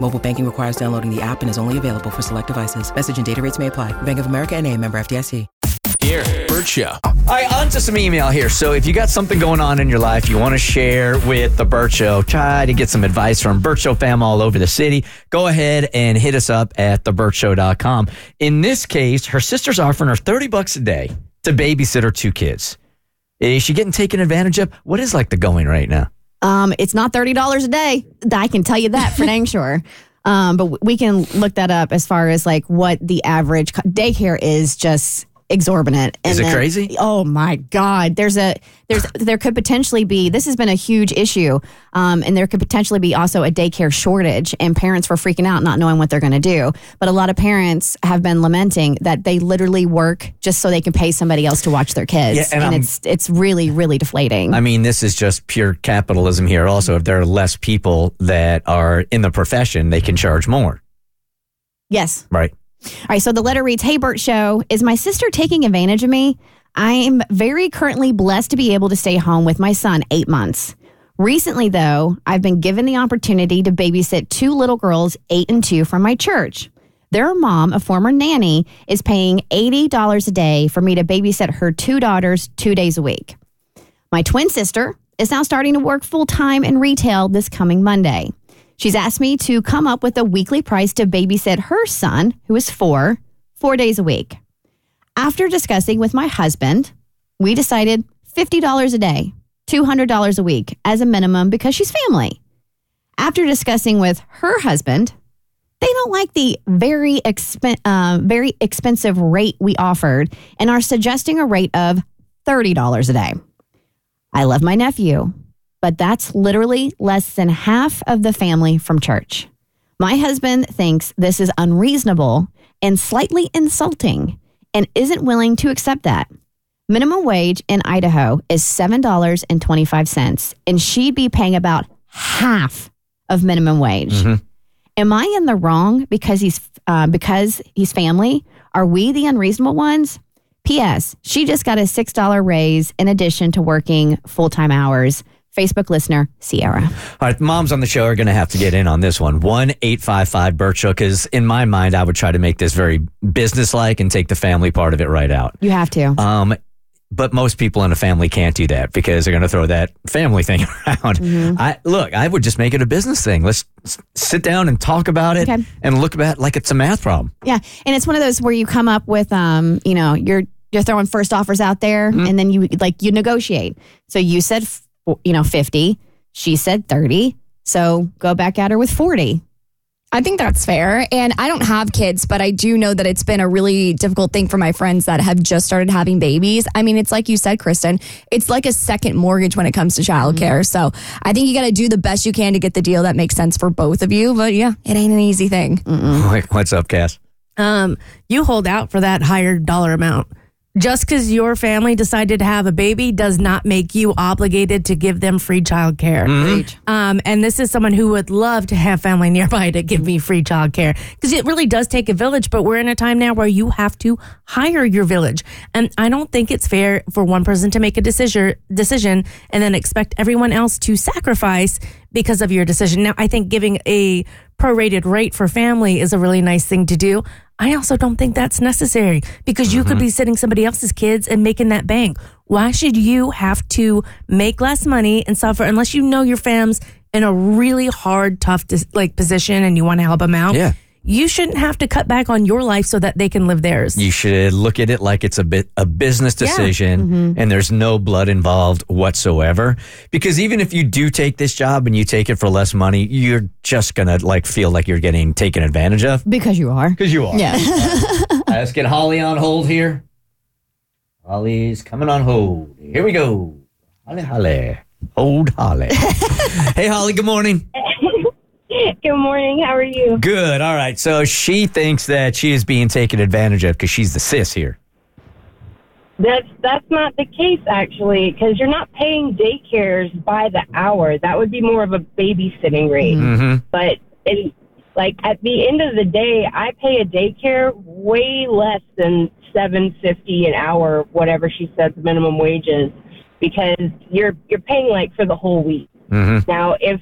Mobile banking requires downloading the app and is only available for select devices. Message and data rates may apply. Bank of America and a member FDIC. Here, Bert Show. All right, on to some email here. So if you got something going on in your life you want to share with the Bert Show, try to get some advice from Bert Show fam all over the city, go ahead and hit us up at thebertshow.com. In this case, her sister's offering her 30 bucks a day to babysit her two kids. Is she getting taken advantage of? What is like the going right now? Um, it's not thirty dollars a day. I can tell you that for dang sure. Um, but we can look that up as far as like what the average daycare is. Just exorbitant. Is it crazy? Oh my God! There's a there's there could potentially be. This has been a huge issue, um, and there could potentially be also a daycare shortage, and parents were freaking out, not knowing what they're going to do. But a lot of parents have been lamenting that they literally work just so they can pay somebody else to watch their kids, Yeah, and and, it's it's really really deflating. I mean, this is just pure capitalism here. Also, if there are less people that are in the profession, they can charge more, yes. right? All right, so the letter reads Hey, Bert Show, is my sister taking advantage of me? I am very currently blessed to be able to stay home with my son eight months. Recently, though, I've been given the opportunity to babysit two little girls, eight and two, from my church. Their mom, a former nanny, is paying $80 a day for me to babysit her two daughters two days a week. My twin sister is now starting to work full time in retail this coming Monday. She's asked me to come up with a weekly price to babysit her son, who is four, four days a week. After discussing with my husband, we decided $50 a day, $200 a week as a minimum because she's family. After discussing with her husband, they don't like the very expen- uh, very expensive rate we offered and are suggesting a rate of $30 a day. I love my nephew, but that's literally less than half of the family from church. My husband thinks this is unreasonable and slightly insulting and isn't willing to accept that. Minimum wage in Idaho is $7.25, and she'd be paying about half of minimum wage. Am I in the wrong because he's uh, because he's family? Are we the unreasonable ones? P.S. She just got a six dollar raise in addition to working full time hours. Facebook listener Sierra. All right, moms on the show are going to have to get in on this one. One eight five five Bert Show because in my mind, I would try to make this very businesslike and take the family part of it right out. You have to. Um, but most people in a family can't do that because they're going to throw that family thing around. I look, I would just make it a business thing. Let's s- sit down and talk about it Okay. and look at it like it's a math problem. Yeah, and it's one of those where you come up with, um, you know, you're you're throwing first offers out there, Mm-hmm. and then you like you negotiate. So you said, f- you know, fifty. She said thirty. So go back at her with forty. I think that's fair. And I don't have kids, but I do know that it's been a really difficult thing for my friends that have just started having babies. I mean, it's like you said, Kristin, it's like a second mortgage when it comes to childcare. So I think you got to do the best you can to get the deal that makes sense for both of you. But yeah, it ain't an easy thing. What's up, Cass? um, you hold out for that higher dollar amount. Just because your family decided to have a baby does not make you obligated to give them free child care. Um, and this is someone who would love to have family nearby to give me free child care because it really does take a village. But we're in a time now where you have to hire your village, and I don't think it's fair for one person to make a decision decision and then expect everyone else to sacrifice because of your decision. Now, I think giving a prorated rate for family is a really nice thing to do. I also don't think that's necessary because you could mm-hmm. be sitting somebody else's kids and making that bank. Why should you have to make less money and suffer unless you know your fam's in a really hard, tough like position and you want to help them out? Yeah. You shouldn't have to cut back on your life so that they can live theirs. You should look at it like it's a bit a business Yeah. decision Mm-hmm. and there's no blood involved whatsoever. Because even if you do take this job and you take it for less money, you're just gonna like feel like you're getting taken advantage of. Because you are. Because you are. Yeah. Let's get Holly on hold here. Holly's coming on hold. Here we go. Holly, Holly. Hold Holly. hey, Holly, good morning. Good morning. How are you? Good. All right. So she thinks that she is being taken advantage of because she's the sis here. That's that's not the case actually, because you're not paying daycares by the hour. That would be more of a babysitting rate. Mm-hmm. But in, like at the end of the day, I pay a daycare way less than seven fifty an hour, whatever she said the minimum wage is, because you're you're paying like for the whole week. Mm-hmm. Now, if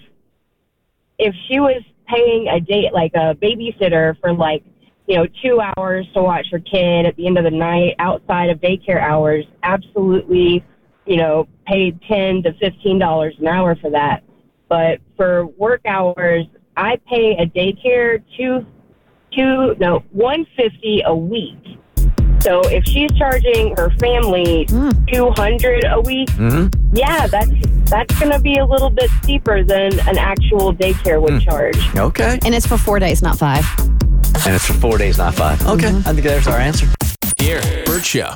if she was paying a date like a babysitter for like you know two hours to watch her kid at the end of the night outside of daycare hours, absolutely, you know, paid ten to fifteen dollars an hour for that. But for work hours, I pay a daycare two two no one fifty a week. So if she's charging her family two hundred a week, Mm-hmm. yeah, that's that's going to be a little bit steeper than an actual daycare would charge. Okay. And it's for four days, not five. And it's for four days, not five. Okay. I think there's our answer. Here, Bert Show.